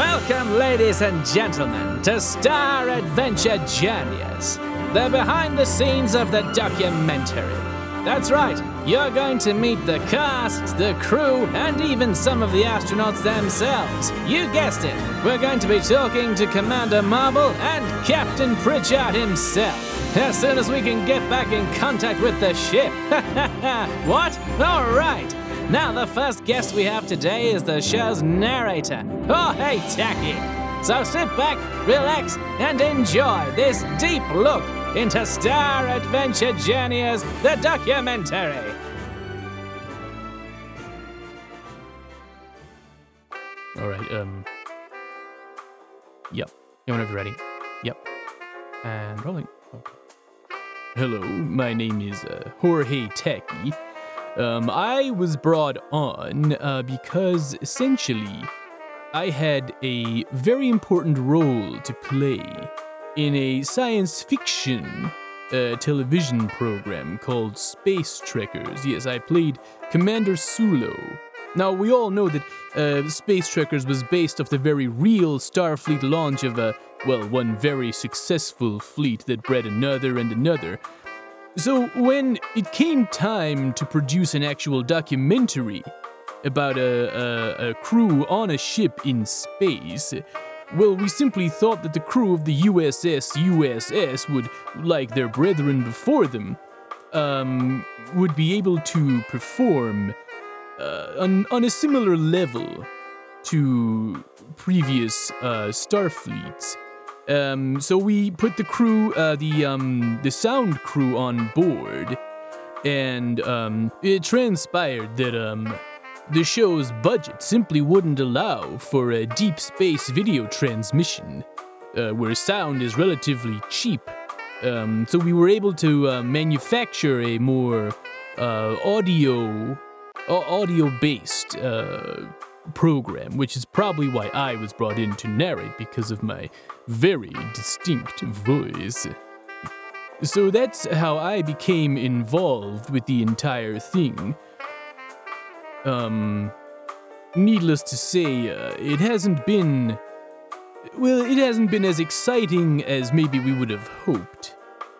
Welcome, ladies and gentlemen, to Star Adventure Journeys, the behind the scenes of the documentary. That's right, you're going to meet the cast, the crew, and even some of the astronauts themselves. You guessed it, we're going to be talking to Commander Marble and Captain Pritchard himself. As soon as we can get back in contact with the ship. what? All right. Now, the first guest we have today is the show's narrator. Oh, hey, Takay. So sit back, relax, and enjoy this deep look into Star Adventure Journeys, the documentary. All right. Um. Yep. Yeah, whenever ready. Yep. And rolling. Okay. Hello, my name is uh, Jorge Takay. Um, I was brought on uh, because essentially I had a very important role to play in a science fiction uh, television program called Space Trekkers. Yes, I played Commander Sulo. Now, we all know that uh, Space Trekkers was based off the very real Starfleet launch of a, well, one very successful fleet that bred another and another. So, when it came time to produce an actual documentary about a, a, a crew on a ship in space, well, we simply thought that the crew of the USS USS would, like their brethren before them, um, would be able to perform uh, on, on a similar level to previous uh, Starfleets. Um, so we put the crew, uh, the um, the sound crew on board, and um, it transpired that um, the show's budget simply wouldn't allow for a deep space video transmission, uh, where sound is relatively cheap. Um, so we were able to uh, manufacture a more uh, audio, audio based uh, program, which is probably why I was brought in to narrate because of my very distinct voice. So that's how I became involved with the entire thing. Um, needless to say, uh, it hasn't been. Well, it hasn't been as exciting as maybe we would have hoped.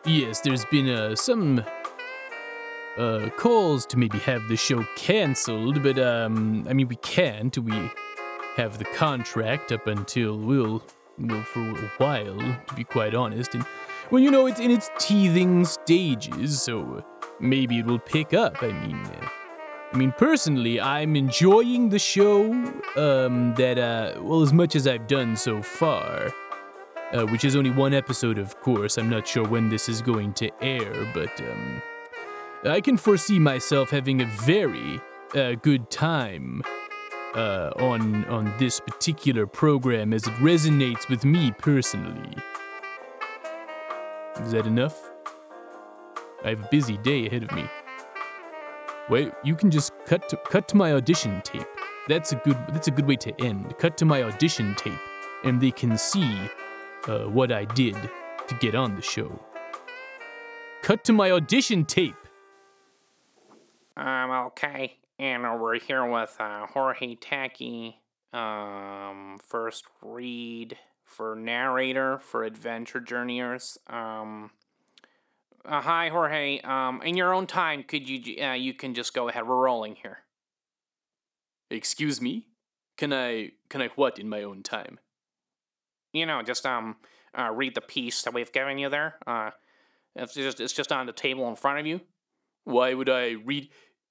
Yes, there's been uh, some uh, calls to maybe have the show canceled, but um, I mean we can't. We have the contract up until well, well for a while, to be quite honest. And well, you know, it's in its teething stages, so maybe it will pick up. I mean, uh, I mean personally, I'm enjoying the show. Um, that uh, well, as much as I've done so far. Uh, which is only one episode, of course. I'm not sure when this is going to air, but um, I can foresee myself having a very uh, good time uh, on on this particular program as it resonates with me personally. Is that enough? I have a busy day ahead of me. Wait, you can just cut to, cut to my audition tape. That's a good that's a good way to end. Cut to my audition tape, and they can see uh, what I did to get on the show. Cut to my audition tape. Um, okay. And we're here with uh, Jorge Takay. Um, first read for narrator for Adventure Journeyers. Um, uh, hi, Jorge. Um, in your own time, could you uh, you can just go ahead. We're rolling here. Excuse me? Can I can I what in my own time? You know, just um, uh, read the piece that we've given you there. Uh, it's just it's just on the table in front of you. Why would I read?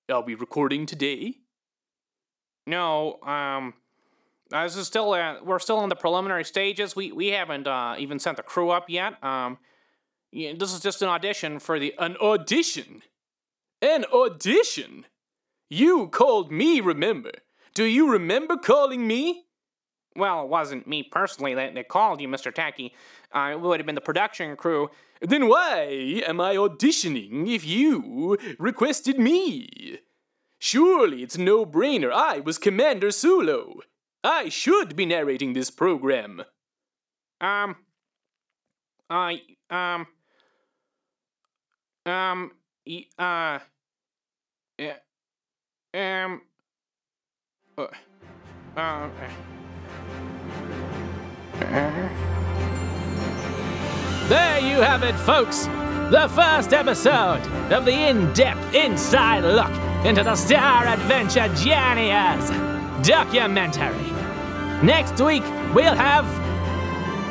Are we recording today? No, um, uh, this is still uh, we're still in the preliminary stages. We we haven't uh, even sent the crew up yet. Um, yeah, this is just an audition for the An audition? An audition? You called me, remember? Do you remember calling me? Well, it wasn't me personally that, that called you, Mr. Takay. Uh, it would have been the production crew. Then why am I auditioning if you requested me? Surely it's no brainer. I was Commander Sulo. I should be narrating this program. Um. I. Um. Um. Uh. Yeah. Um. Uh. Uh. There you have it, folks. The first episode of the in depth inside look into the Star Adventure Journeyers documentary. Next week, we'll have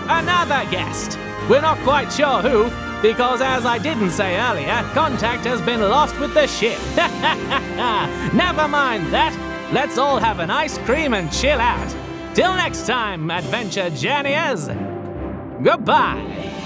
another guest. We're not quite sure who, because as I didn't say earlier, contact has been lost with the ship. Never mind that. Let's all have an ice cream and chill out. Till next time, Adventure Journeyers. Goodbye.